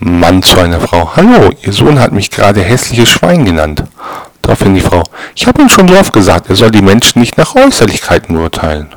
Mann zu einer Frau. Hallo, Ihr Sohn hat mich gerade hässliches Schwein genannt. Daraufhin die Frau. Ich habe ihm schon so oft gesagt, er soll die Menschen nicht nach Äußerlichkeiten urteilen.